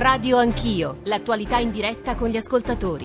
Radio Anch'io, l'attualità in diretta con gli ascoltatori.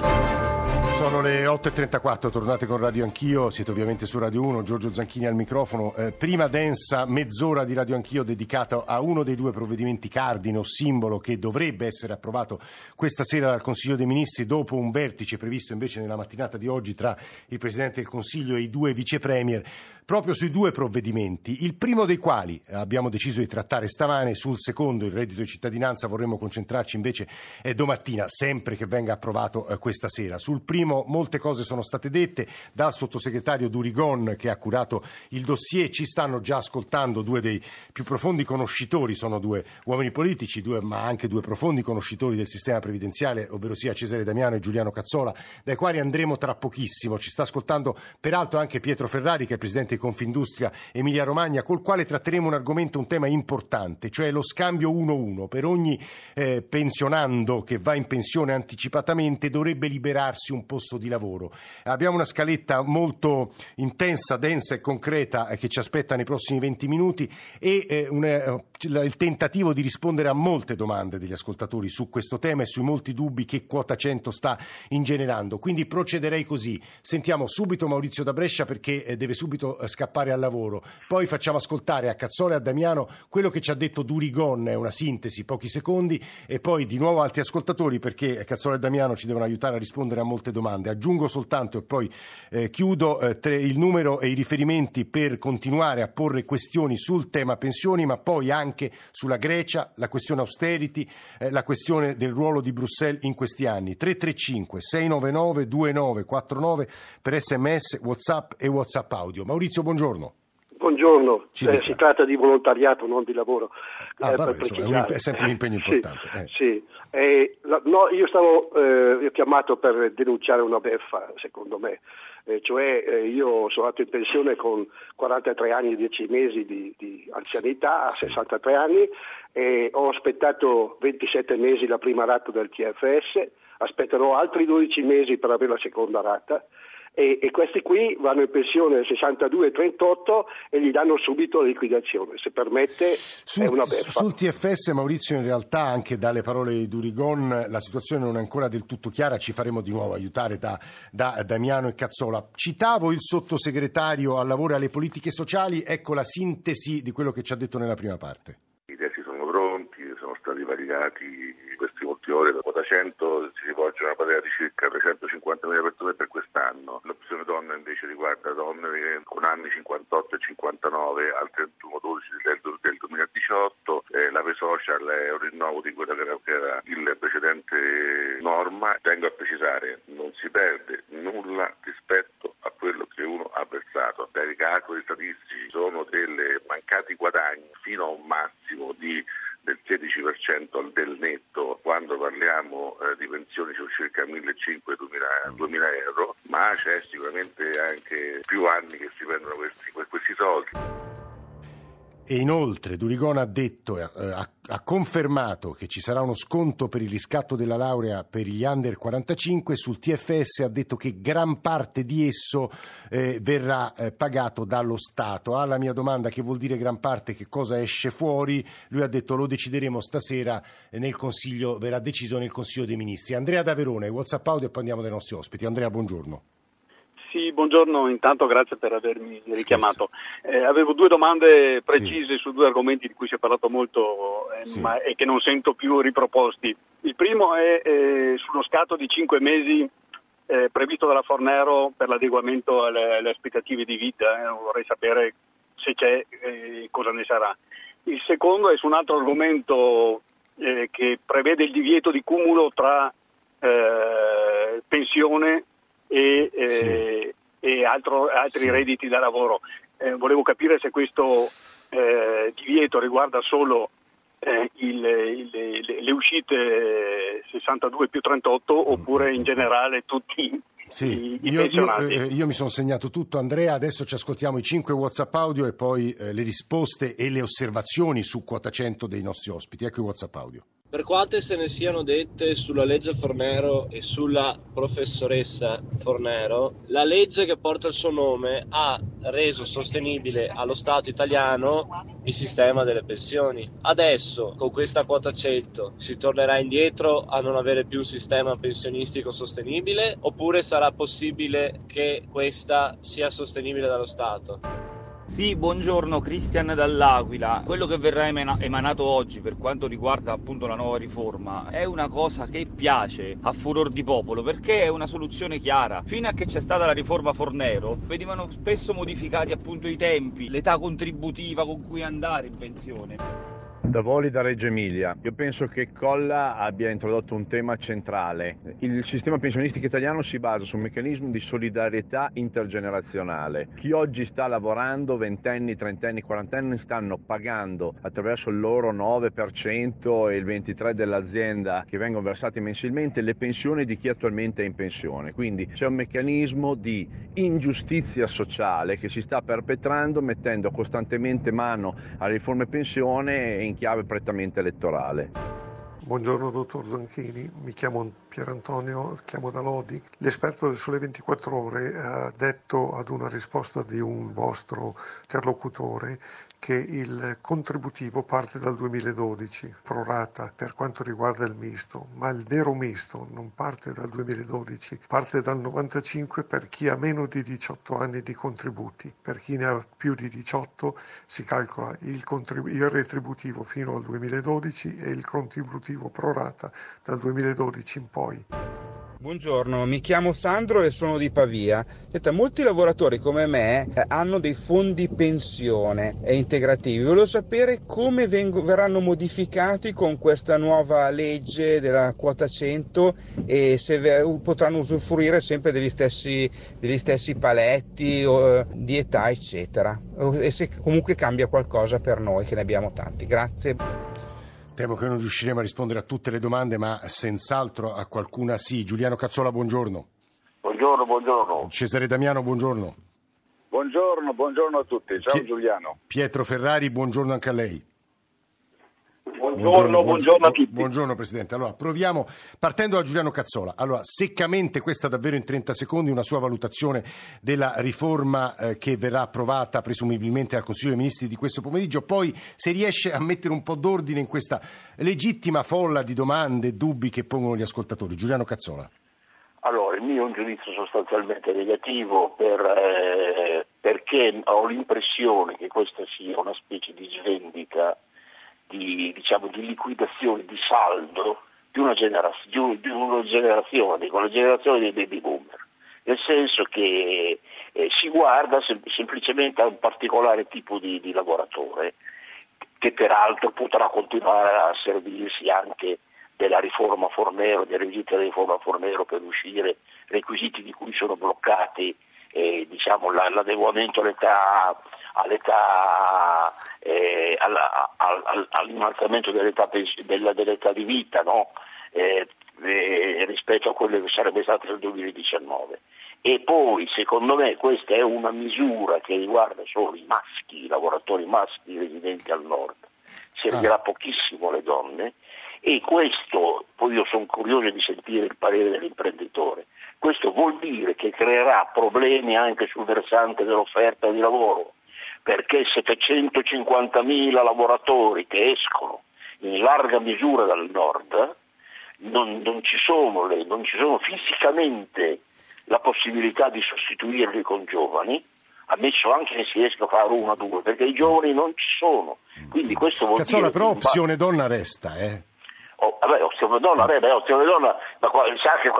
Sono le 8.34, tornate con Radio Anch'io, siete ovviamente su Radio 1, Giorgio Zanchini al microfono. Eh, prima densa mezz'ora di Radio Anch'io dedicata a uno dei due provvedimenti cardine o simbolo che dovrebbe essere approvato questa sera dal Consiglio dei Ministri dopo un vertice previsto invece nella mattinata di oggi tra il Presidente del Consiglio e i due Vice Premier, proprio sui due provvedimenti, il primo dei quali abbiamo deciso di trattare stamane, sul secondo, il reddito di cittadinanza, vorremmo concentrarci invece eh, domattina, sempre che venga approvato eh, questa sera. Sul primo primo molte cose sono state dette dal sottosegretario Durigon che ha curato il dossier, ci stanno già ascoltando due dei più profondi conoscitori, sono due uomini politici, due, ma anche due profondi conoscitori del sistema previdenziale, ovvero sia Cesare Damiano e Giuliano Cazzola, dai quali andremo tra pochissimo. Ci sta ascoltando peraltro anche Pietro Ferrari, che è il presidente di Confindustria Emilia Romagna, col quale tratteremo un argomento, un tema importante, cioè lo scambio 1-1. Per ogni eh, pensionando che va in pensione anticipatamente dovrebbe liberarsi un po' posto di lavoro. Abbiamo una scaletta molto intensa, densa e concreta eh, che ci aspetta nei prossimi 20 minuti e eh, un, eh, il tentativo di rispondere a molte domande degli ascoltatori su questo tema e sui molti dubbi che quota 100 sta ingenerando. Quindi procederei così. Sentiamo subito Maurizio da Brescia perché eh, deve subito scappare al lavoro. Poi facciamo ascoltare a Cazzola e a Damiano quello che ci ha detto Durigon, è una sintesi, pochi secondi, e poi di nuovo altri ascoltatori perché Cazzola e Damiano ci devono aiutare a rispondere a molte domande domande. Aggiungo soltanto e poi eh, chiudo eh, tre, il numero e i riferimenti per continuare a porre questioni sul tema pensioni, ma poi anche sulla Grecia, la questione austerity, eh, la questione del ruolo di Bruxelles in questi anni. 335 699 2949 per sms, whatsapp e whatsapp audio. Maurizio, buongiorno. Buongiorno, eh, si tratta di volontariato, non di lavoro. Ah, eh, vabbè, insomma, è, sempre un impegno importante. Sì, eh. sì. Eh, no, io stavo eh, chiamato per denunciare una beffa, secondo me. Eh, cioè eh, io sono andato in pensione con 43 anni e 10 mesi di, di, anzianità, a 63 anni, e ho aspettato 27 mesi la prima rata del TFS, aspetterò altri 12 mesi per avere la seconda rata e, e, questi qui vanno in pensione al 62-38 e gli danno subito la liquidazione, se permette sul, è una beffa. Sul TFS Maurizio in realtà anche dalle parole di Durigon la situazione non è ancora del tutto chiara, ci faremo di nuovo aiutare da, da Damiano e Cazzola. Citavo il sottosegretario al lavoro e alle politiche sociali, ecco la sintesi di quello che ci ha detto nella prima parte. I testi sono pronti, sono stati validati ultimi ore, da quota 100 si rivolge una platea di circa 350.000 persone per quest'anno. L'opzione donna invece riguarda donne con anni 58 e 59 al 31-12 del, del 2018. Eh, la P-Social è un rinnovo di quello che era, che era il precedente norma. Tengo a precisare, non si perde nulla rispetto a quello che uno ha versato. Dai calcoli statistici sono delle mancati guadagni fino a un massimo di del 16% del netto parliamo eh, di pensioni su circa 1.500-2.000 euro, ma c'è sicuramente anche più anni che si prendono questi, questi soldi. E inoltre Durigon ha detto, eh, ha, ha, confermato che ci sarà uno sconto per il riscatto della laurea per gli under 45, sul TFS ha detto che gran parte di esso eh, verrà eh, pagato dallo Stato. Alla mia domanda che vuol dire gran parte, che cosa esce fuori, lui ha detto lo decideremo stasera nel Consiglio, verrà deciso nel Consiglio dei Ministri. Andrea da Verona, WhatsApp audio e poi andiamo dai nostri ospiti. Andrea, buongiorno. Sì, buongiorno, intanto grazie per avermi richiamato. Eh, avevo due domande precise sì. su due argomenti di cui si è parlato molto eh, sì. ma, e che non sento più riproposti. Il primo è eh, sullo scatto di cinque mesi eh, previsto dalla Fornero per l'adeguamento alle, alle aspettative di vita. Eh, vorrei sapere se c'è e cosa ne sarà. Il secondo è su un altro argomento eh, che prevede il divieto di cumulo tra pensione e, eh, sì. e altro, altri sì. redditi da lavoro. Eh, volevo capire se questo eh, divieto riguarda solo eh, il, il, le, le, uscite 62 più 38 oppure in generale tutti sì, i, io, io, eh, io, mi sono segnato tutto Andrea, adesso ci ascoltiamo i 5 Whatsapp audio e poi eh, le risposte e le osservazioni su quota 100 dei nostri ospiti. Ecco i Whatsapp audio. Per quante se ne siano dette sulla legge Fornero e sulla professoressa Fornero, la legge che porta il suo nome ha reso sostenibile allo Stato italiano il sistema delle pensioni. Adesso, con questa quota 100, si tornerà indietro a non avere più un sistema pensionistico sostenibile oppure sarà possibile che questa sia sostenibile dallo Stato? Sì, buongiorno Cristian dall'Aquila. Quello che verrà emanato oggi per quanto riguarda appunto la nuova riforma è una cosa che piace a furor di popolo perché è una soluzione chiara. Fino a che c'è stata la riforma Fornero venivano spesso modificati appunto i tempi, l'età contributiva con cui andare in pensione. Da Voli da Reggio Emilia. Io penso che Colla abbia introdotto un tema centrale. Il sistema pensionistico italiano si basa su un meccanismo di solidarietà intergenerazionale. Chi oggi sta lavorando, ventenni, trentenni, quarantenni, stanno pagando attraverso il loro 9% e il 23% dell'azienda che vengono versati mensilmente le pensioni di chi attualmente è in pensione. Quindi c'è un meccanismo di ingiustizia sociale che si sta perpetrando mettendo costantemente mano alle riforme pensione e in chiave prettamente elettorale. Buongiorno dottor Zanchini, mi chiamo Pier Antonio, chiamo da Lodi. L'esperto del Sole 24 Ore ha detto ad una risposta di un vostro interlocutore che il contributivo parte dal 2012, prorata per quanto riguarda il misto, ma il vero misto non parte dal 2012, parte dal 95 per chi ha meno di 18 anni di contributi. Per chi ne ha più di 18 si calcola il, contrib- il retributivo fino al 2012 e il contributivo prorata dal 2012 in poi. Buongiorno, mi chiamo Sandro e sono di Pavia. Senta, molti lavoratori come me eh, hanno dei fondi pensione e integrativi. Volevo sapere come vengo, verranno modificati con questa nuova legge della quota 100 e se ve, potranno usufruire sempre degli stessi, degli stessi paletti o, di età, eccetera. E se comunque cambia qualcosa per noi che ne abbiamo tanti. Grazie. Temo che non riusciremo a rispondere a tutte le domande, ma senz'altro a qualcuna sì. Giuliano Cazzola, buongiorno. Buongiorno, buongiorno. Cesare Damiano, buongiorno. Buongiorno, buongiorno a tutti. Ciao Pie- Giuliano. Pietro Ferrari, buongiorno anche a lei. Buongiorno, buongiorno, a tutti. Buongiorno Presidente. Allora, proviamo partendo da Giuliano Cazzola. Allora, seccamente questa davvero in 30 secondi una sua valutazione della riforma eh, che verrà approvata presumibilmente al Consiglio dei Ministri di questo pomeriggio, poi se riesce a mettere un po' d'ordine in questa legittima folla di domande e dubbi che pongono gli ascoltatori. Giuliano Cazzola. Allora, il mio è un giudizio sostanzialmente negativo per, eh, perché ho l'impressione che questa sia una specie di svendita di, diciamo, di liquidazione di saldo di una, generaz- di, un, di una generazione, con la generazione dei baby boomer, nel senso che eh, si guarda sem- semplicemente a un particolare tipo di, di lavoratore che peraltro potrà continuare a servirsi anche della riforma Fornero, della riforma Fornero per uscire requisiti di cui sono bloccati eh, diciamo, l'adeguamento all'età, all'età eh, all'innalzamento dell'età, della, dell'età, di vita no? eh, eh, rispetto a quello che sarebbe stato nel 2019. E poi, secondo me, questa è una misura che riguarda solo i maschi, i lavoratori maschi residenti al nord, servirà ah. pochissimo alle donne e questo, poi io sono curioso di sentire il parere dell'imprenditore, questo vuol dire che creerà problemi anche sul versante dell'offerta di lavoro, perché 750.000 lavoratori che escono in larga misura dal nord non, non, ci, sono le, non ci sono fisicamente la possibilità di sostituirli con giovani, ammesso anche che si riesca a fare uno o due, perché i giovani non ci sono. Quindi questo vuol Cazzola, dire però opzione donna resta, eh? Oh, vabbè, opzione donna, vabbè, opzione donna, ma qua, sa che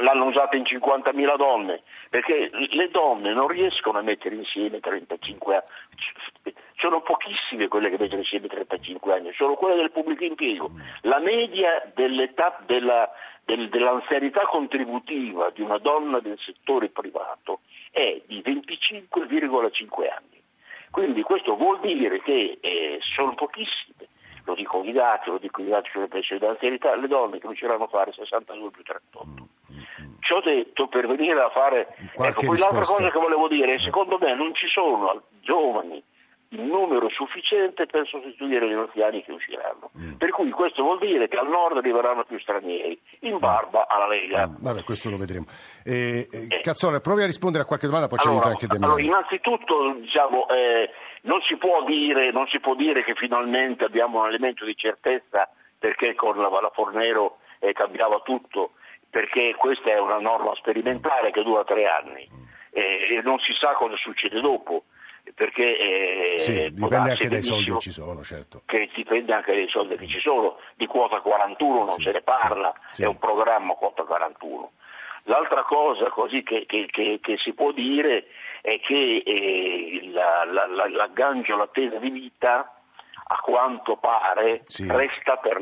l'hanno usata in 50.000 donne, perché le donne non riescono a mettere insieme 35 anni, sono pochissime quelle che mettono insieme 35 anni, sono quelle del pubblico impiego. La media dell'età della, del, dell'anzianità contributiva di una donna del settore privato è di 25,5 anni. Quindi questo vuol dire che eh, sono pochissime lo dicono i dati, lo dicono i dati sulle pensioni d'anzianità, le donne cominceranno a fare 62 più 38. Mm, mm, mm. Ciò detto, per venire a fare... Ecco, poi l'altra cosa che volevo dire, secondo me non ci sono giovani il numero sufficiente per sostituire gli anziani che usciranno. Mm. Per cui questo vuol dire che al nord arriveranno più stranieri, in barba alla Lega. Mm. Vabbè, questo lo vedremo. Eh, eh, Cazzola, provi a rispondere a qualche domanda, poi allora, ci aiuta anche Demiano. Allora, innanzitutto, diciamo, eh, non, si dire, non, si può dire, che finalmente abbiamo un elemento di certezza perché con la, la Fornero eh, cambiava tutto, perché questa è una norma sperimentale che dura tre anni mm. e non si sa cosa succede dopo perché eh, sì, dipende anche dai soldi che ci sono, certo. Che dipende anche dai soldi che ci sono, di quota 41 non sì, se ne parla, sì, è un programma quota 41. L'altra cosa così che, che, che, che si può dire è che eh, la, la, la, l'aggancio, l'attesa di vita a quanto pare resta per,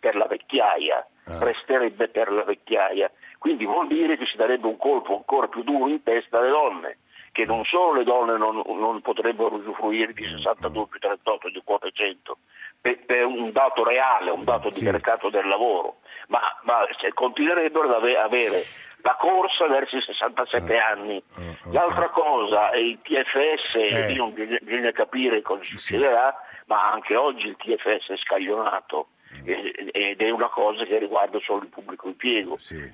per la vecchiaia, ah. resterebbe per la vecchiaia, quindi vuol dire che si darebbe un colpo ancora più duro in testa alle donne che non solo le donne non, non potrebbero usufruire di 62 più 38 di quota 100 per, per, un dato reale, un dato di sì. mercato del lavoro, ma, ma continuerebbero ad avere la corsa verso i 67 uh, anni. Uh, uh, L'altra cosa è il TFS, eh. non bisogna, bisogna, capire cosa succederà, sì. ma anche oggi il TFS è scaglionato mm. ed è una cosa che riguarda solo il pubblico impiego. Sì.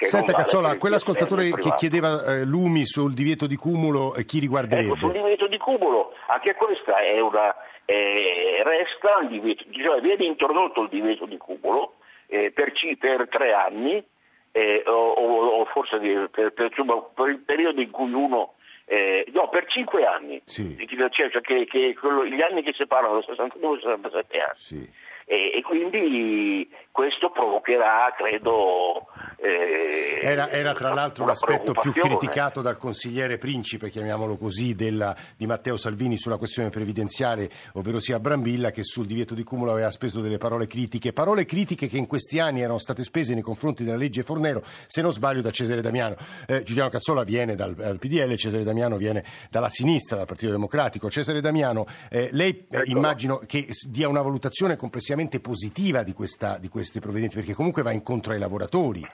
Senta Cazzola, quell'ascoltatore che chiedeva eh, lumi sul divieto di cumulo, eh, chi riguarderebbe? Ecco, sul divieto di cumulo, anche questa è una, eh, resta il divieto, cioè viene introdotto il divieto di cumulo eh, per, per, tre anni eh, o, o, forse per, per, per, il periodo in cui uno eh, no, per cinque anni, sì. cioè, che, che quello, gli anni che separano da 62 e 67 anni. Sì e, e quindi questo provocherà, credo... Eh, era, era, tra l'altro l'aspetto più criticato dal consigliere principe, chiamiamolo così, della, di Matteo Salvini sulla questione previdenziale, ovvero sia Brambilla, che sul divieto di cumulo aveva speso delle parole critiche, parole critiche che in questi anni erano state spese nei confronti della legge Fornero, se non sbaglio da Cesare Damiano. Eh, Giuliano Cazzola viene dal, dal, PDL, Cesare Damiano viene dalla sinistra, dal Partito Democratico. Cesare Damiano, eh, lei ecco. immagino che dia una valutazione complessiva necessariamente positiva di, questa, di questi provvedimenti, perché comunque va incontro ai lavoratori.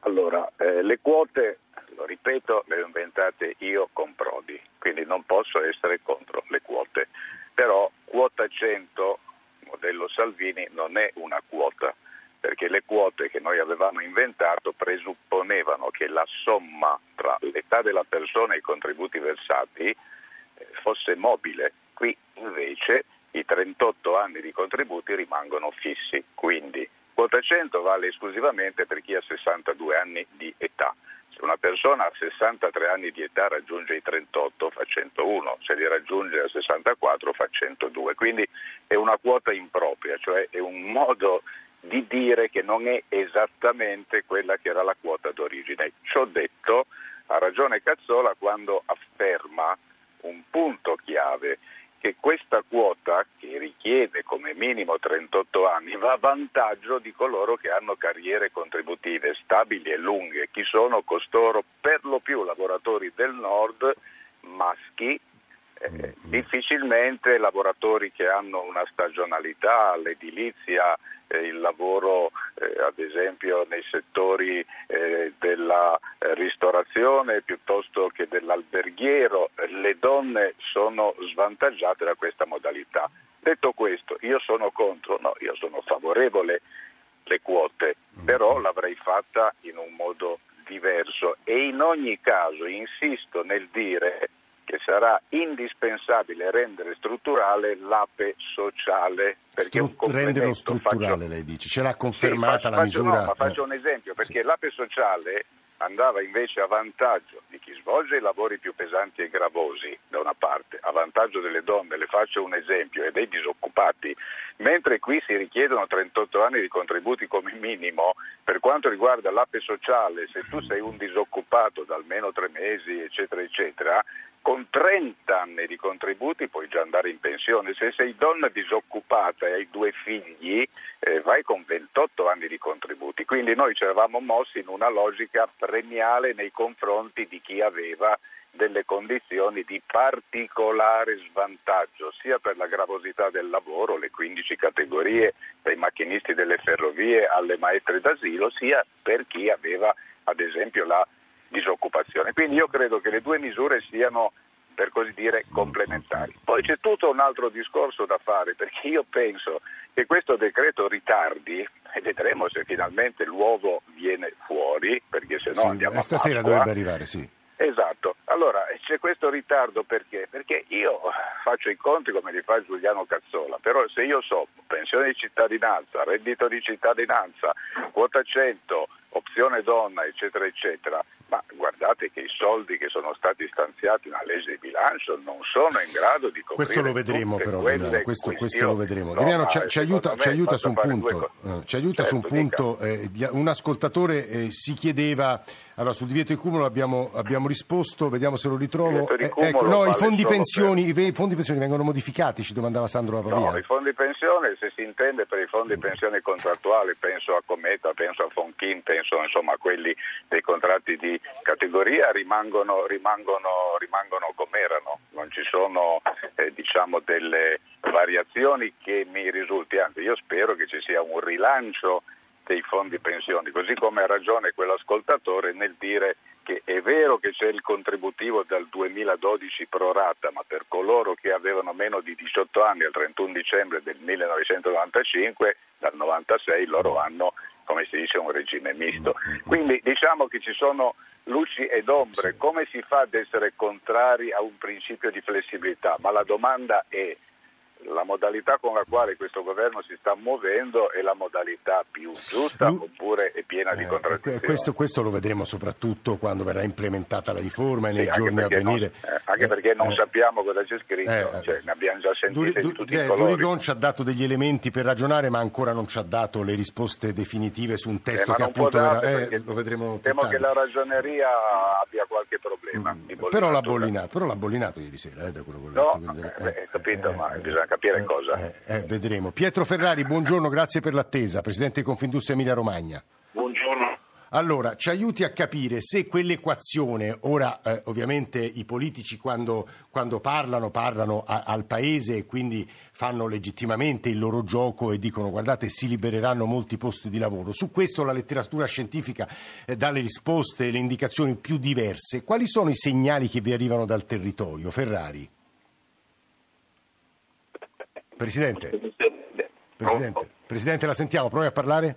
Allora, eh, le quote, lo ripeto, le ho inventate io con Prodi, quindi non posso essere contro le quote. Però quota 100, modello Salvini, non è una quota, perché le quote che noi avevamo inventato presupponevano che la somma tra l'età della persona e i contributi versati eh, fosse mobile. Qui invece i 38 anni di contributi rimangono fissi, quindi quota 100 vale esclusivamente per chi ha 62 anni di età. Se una persona a 63 anni di età raggiunge i 38 fa 101, se li raggiunge a 64 fa 102, quindi è una quota impropria, cioè è un modo di dire che non è esattamente quella che era la quota d'origine. Ciò detto, ha ragione Cazzola quando afferma un punto chiave che questa quota, che richiede come minimo 38 anni, va a vantaggio di coloro che hanno carriere contributive stabili e lunghe. Chi sono costoro? Per lo più lavoratori del nord, maschi, eh, mm-hmm. difficilmente lavoratori che hanno una stagionalità, l'edilizia, eh, il lavoro eh, ad esempio nei settori eh, della eh, ristorazione piuttosto che dell'alberghiero, le donne sono svantaggiate da questa modalità. Detto questo, io sono contro, no, io sono favorevole alle quote, però l'avrei fatta in un modo diverso e in ogni caso insisto nel dire che sarà indispensabile rendere strutturale l'APE sociale. Perché Stru- renderlo strutturale, faccio... lei dice, ce l'ha confermata sì, faccio, la misura? No, ma faccio un esempio, perché sì. l'APE sociale andava invece a vantaggio di chi svolge i lavori più pesanti e gravosi, da una parte, a vantaggio delle donne, le faccio un esempio, e dei disoccupati, mentre qui si richiedono 38 anni di contributi come minimo, per quanto riguarda l'APE sociale, se tu sei un disoccupato da almeno tre mesi, eccetera, eccetera, con 30 anni di contributi puoi già andare in pensione. Se sei donna disoccupata e hai due figli, eh, vai con 28 anni di contributi. Quindi noi ci eravamo mossi in una logica premiale nei confronti di chi aveva delle condizioni di particolare svantaggio, sia per la gravosità del lavoro, le 15 categorie, dai macchinisti delle ferrovie alle maestre d'asilo, sia per chi aveva ad esempio la disoccupazione. Quindi io credo che le due misure siano per così dire complementari. Poi c'è tutto un altro discorso da fare perché io penso che questo decreto ritardi e vedremo se finalmente l'uovo viene fuori perché se no Sì, andiamo a stasera Pasqua. dovrebbe arrivare, sì. Esatto, allora c'è questo ritardo perché? Perché io faccio i conti come li fa Giuliano Cazzola, però se io so pensione di cittadinanza, reddito di cittadinanza, quota 100, opzione donna, eccetera, eccetera, ma guardate che i soldi che sono stati stanziati nella legge di bilancio non sono in grado di coprire Questo lo vedremo però, Damiano, questo, questo lo vedremo. No, Damiano ci, ci aiuta, secondo ci aiuta su un due punto, eh, ci aiuta su un Certo, punto, eh, un ascoltatore eh, si chiedeva, allora sul divieto di cumulo abbiamo, abbiamo risposto, vediamo se lo ritrovo, Eh, ecco, no, vale i fondi pensioni, ve- i fondi pensioni vengono modificati, ci domandava Sandro da Pavia. No, i fondi pensione, se si intende per i fondi pensione contrattuali, penso a Cometa, penso a Fonchin, penso insomma a quelli dei contratti di categoria, rimangono, rimangono, rimangono come erano, non ci sono eh, diciamo delle variazioni che mi risulti, anzi io spero che ci sia un rilancio dei fondi pensioni, così come ha ragione quell'ascoltatore nel dire che è vero che c'è il contributivo dal 2012 pro rata, ma per coloro che avevano meno di 18 anni al 31 dicembre del 1995, dal 96 loro hanno, come si dice, un regime misto. Quindi diciamo che ci sono luci ed ombre. Come si fa ad essere contrari a un principio di flessibilità? Ma la domanda è la modalità con la quale questo governo si sta muovendo è la modalità più giusta Lu- oppure è piena di Eh, contraddizioni? questo, questo lo vedremo soprattutto quando verrà implementata la riforma e nei Sì, giorni a perché non- venire. eh, anche perché non Eh, sappiamo cosa c'è scritto, eh, cioè, ne abbiamo già Duri- sentite du- di tutti eh, i colori. Durigon ci ha dato degli elementi per ragionare, ma ancora non ci ha dato le risposte definitive su un Eh, testo che non appunto verrà- eh, lo vedremo Temo che la ragioneria abbia qualche problema. di Però l'ha bollinato, però l'ha bollinato ieri sera, eh, da quello che ho No, letto, quindi- eh, beh, capito, ma bisogna capire cosa. eh, eh, vedremo. Pietro Ferrari, buongiorno, grazie per l'attesa, Presidente di Confindustria Emilia Romagna. Buongiorno. Allora, ci aiuti a capire se quell'equazione, ora eh, ovviamente i politici quando, quando parlano parlano a- al Paese e quindi fanno legittimamente il loro gioco e dicono guardate si libereranno molti posti di lavoro. Su questo la letteratura scientifica eh, dà le risposte e le indicazioni più diverse. Quali sono i segnali che vi arrivano dal territorio? Ferrari. Presidente. Presidente, Presidente, la sentiamo, provi a parlare.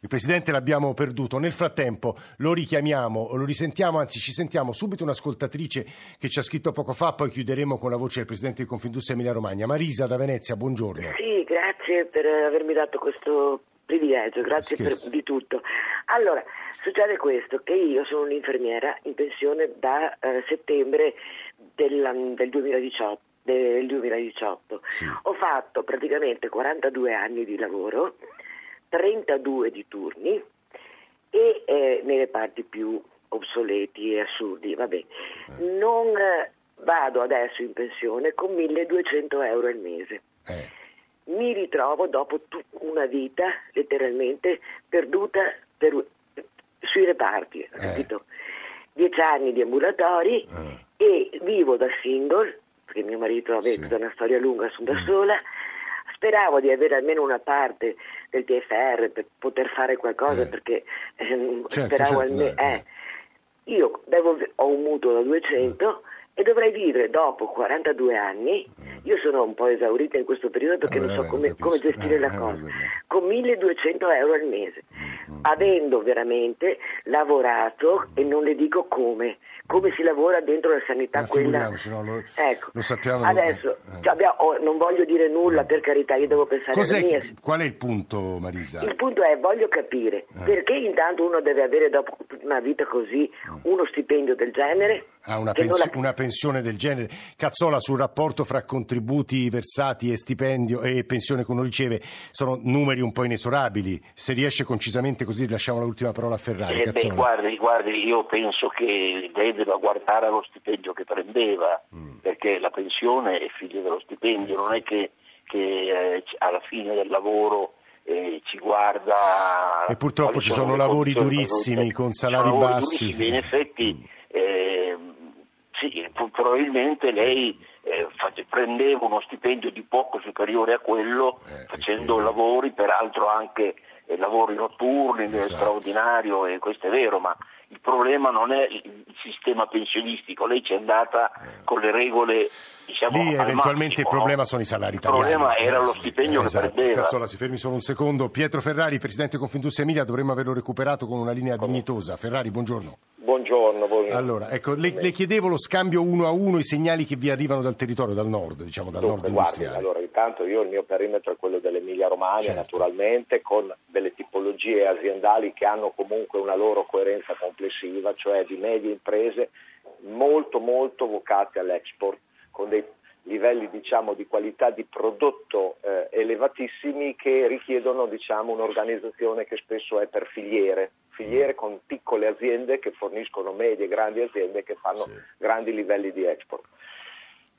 Il Presidente l'abbiamo perduto. Nel frattempo lo richiamiamo, lo risentiamo, anzi ci sentiamo subito un'ascoltatrice che ci ha scritto poco fa, poi chiuderemo con la voce del Presidente di Confindustria Emilia Romagna. Marisa da Venezia, buongiorno. Sì, grazie per avermi dato questo privilegio, grazie per, di tutto. Allora, succede questo, che io sono un'infermiera in pensione da eh, settembre dell'an- del 2018. Del 2018. Ho fatto praticamente 42 anni di lavoro, 32 di turni e eh, nei reparti più obsoleti e assurdi. Vabbè. Non eh, vado adesso in pensione con 1200 euro al mese. Mi ritrovo dopo tu- una vita letteralmente perduta per- sui reparti, capito? Dieci anni di ambulatori e vivo da single, perché mio marito ha tutta una storia lunga, sono da sola. Speravo di avere almeno una parte del TFR per poter fare qualcosa perché ehm, Certo, speravo certo, almeno... eh, eh. Io devo- ho un mutuo da 200 e dovrei vivere dopo 42 anni, io sono un po' esaurita in questo periodo perché Eh, non so eh, come, come gestire Eh, la eh, cosa, vabbè. Con 1200 euro al mese, Mm, avendo veramente lavorato e non le dico come, come si lavora dentro la sanità quella... no, lo, Ecco, lo sappiamo. adesso eh. cioè, abbiamo- oh, non voglio dire nulla per carità, io devo pensare Cos'è alla mia... qual è il punto, Marisa? Il punto è, voglio capire, Eh. perché intanto uno deve avere dopo una vita così uno stipendio del genere? Ha una, pens- la- una pensione del genere. Cazzola, sul rapporto fra contributi versati e stipendio e pensione che uno riceve, sono numeri un po' inesorabili. Se riesce concisamente così, lasciamo l'ultima parola a Ferrari. Eh, beh, guardi, guardi, io penso che lei debba guardare allo stipendio che prendeva, Mm. perché la pensione è figlia dello stipendio, non è che, che, eh, alla fine del lavoro eh, ci guarda... E purtroppo ci sono le lavori durissimi, con sono salari bassi. durissimi, in effetti, eh, sì, pro- probabilmente lei eh, prendeva uno stipendio di poco superiore a quello, Eh, facendo lavori peraltro anche eh, lavori notturni, esatto. straordinario e questo è vero, ma il problema non è il sistema pensionistico, lei ci è andata con le regole diciamo Lì eventualmente massimo, il problema no? sono i salari italiani. Il problema era lo stipendio esatto. che perdeva. Cazzola, si fermi solo un secondo. Pietro Ferrari, presidente Confindustria Emilia, dovremmo averlo recuperato con una linea dignitosa. Ferrari, buongiorno. Buongiorno, buongiorno. Allora, ecco, le, le, chiedevo lo scambio uno a uno, i segnali che vi arrivano dal territorio, dal nord, diciamo, dal Dunque, nord guardi, industriale. allora, intanto io il mio perimetro è quello dell'Emilia Romagna, certo. naturalmente, con delle tipologie aziendali che hanno comunque una loro coerenza complessiva, cioè di medie imprese molto molto vocate all'export, con dei livelli diciamo, di qualità di prodotto eh, elevatissimi che richiedono diciamo, un'organizzazione che spesso è per filiere, filiere con piccole aziende che forniscono medie e grandi aziende che fanno sì. grandi livelli di export.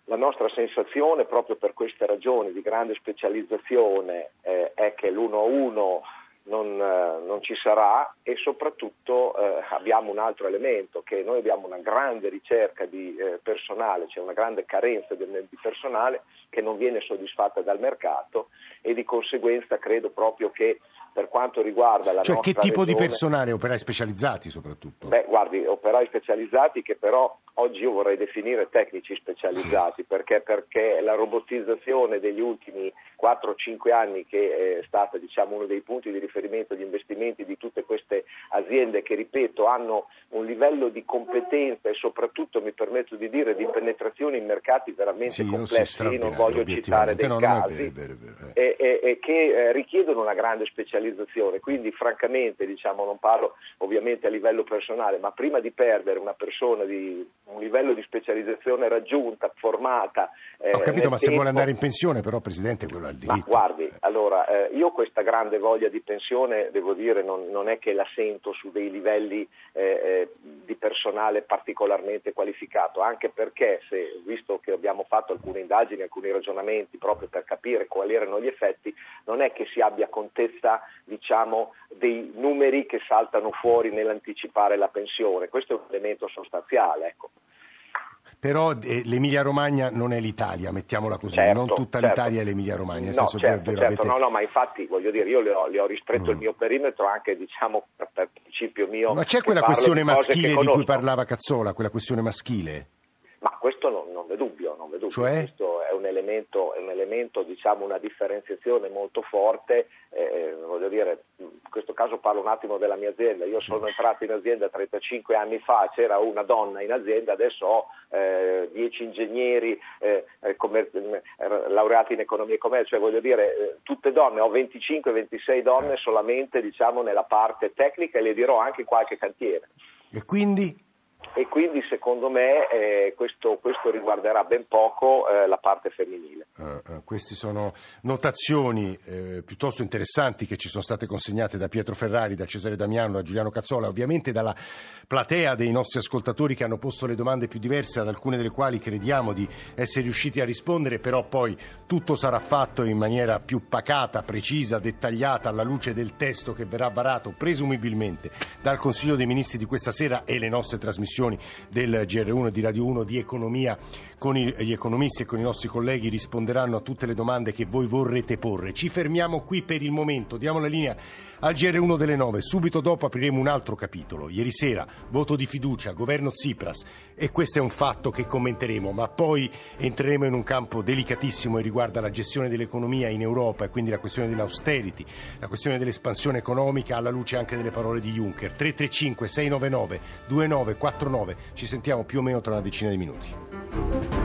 La nostra sensazione, proprio per queste ragioni di grande specializzazione, eh, è che l'1 a 1 non, eh, non, ci sarà e soprattutto eh, abbiamo un altro elemento che noi abbiamo una grande ricerca di eh, personale, c'è cioè una grande carenza di, di, personale che non viene soddisfatta dal mercato e di conseguenza credo proprio che per quanto riguarda la cioè, che tipo regione, di personale? Operai specializzati soprattutto? Beh, guardi, operai specializzati che però oggi io vorrei definire tecnici specializzati, perché, perché la robotizzazione degli ultimi 4-5 anni che è stata diciamo, uno dei punti di riferimento di investimenti di tutte queste aziende che, ripeto, hanno un livello di competenza e soprattutto, mi permetto di dire, di penetrazione in mercati veramente sì, complessi, io non voglio citare dei no, casi, è vero, è vero, è vero. E, e, e, che eh, richiedono una grande specializzazizione, quindi francamente diciamo, non parlo ovviamente a livello personale, ma prima di perdere una persona di un livello di specializzazione raggiunta, formata. Eh, Ho capito, ma tempo... se vuole andare in pensione, però, Presidente, quello ha il diritto. Ma guardi, allora, eh, io questa grande voglia di pensione, devo dire, non, non è che la sento su dei livelli eh, eh, di personale particolarmente qualificato, anche perché, se, visto che abbiamo fatto alcune indagini, alcuni ragionamenti proprio per capire quali erano gli effetti, non è che si abbia contezza, diciamo, dei numeri che saltano fuori nell'anticipare la pensione. Questo è un elemento sostanziale, ecco. Però eh, l'Emilia Romagna non è l'Italia, mettiamola così, certo, non tutta certo. l'Italia è l'Emilia Romagna. Nel no, senso certo, è vero, certo, avete... no, no, ma infatti voglio dire, io le ho, le ho ristretto mm. il mio perimetro anche diciamo per, per principio mio. Ma c'è quella questione maschile di cui parlava Cazzola, quella questione maschile? Ma questo non, non v'è dubbio, non v'è dubbio. Cioè? Questo è un elemento, un elemento, diciamo, una differenziazione molto forte. Eh, voglio dire, in questo caso parlo un attimo della mia azienda. Io sono entrato in azienda 35 anni fa, c'era una donna in azienda, adesso ho eh, 10 ingegneri eh, commer- laureati in economia e commercio, cioè voglio dire, eh, tutte donne, ho 25-26 donne solamente diciamo, nella parte tecnica e le dirò anche in qualche cantiere. E quindi? E quindi secondo me eh, questo, questo, riguarderà ben poco eh, la parte femminile. Uh, uh, queste sono notazioni eh, piuttosto interessanti che ci sono state consegnate da Pietro Ferrari, da Cesare Damiano, da Giuliano Cazzola, ovviamente dalla platea dei nostri ascoltatori che hanno posto le domande più diverse, ad alcune delle quali crediamo di essere riusciti a rispondere, però poi tutto sarà fatto in maniera più pacata, precisa, dettagliata alla luce del testo che verrà varato presumibilmente dal Consiglio dei Ministri di questa sera e le nostre trasmissioni del GR1 e di Radio 1 di economia con gli economisti e con i nostri colleghi risponderanno a tutte le domande che voi vorrete porre. Ci fermiamo qui per il momento, diamo la linea al GR1 delle 9, subito dopo apriremo un altro capitolo. Ieri sera voto di fiducia, governo Tsipras e questo è un fatto che commenteremo, ma poi entreremo in un campo delicatissimo e riguarda la gestione dell'economia in Europa e quindi la questione dell'austerity, la questione dell'espansione economica alla luce anche delle parole di Juncker. 335 699 2949, ci sentiamo più o meno tra una decina di minuti.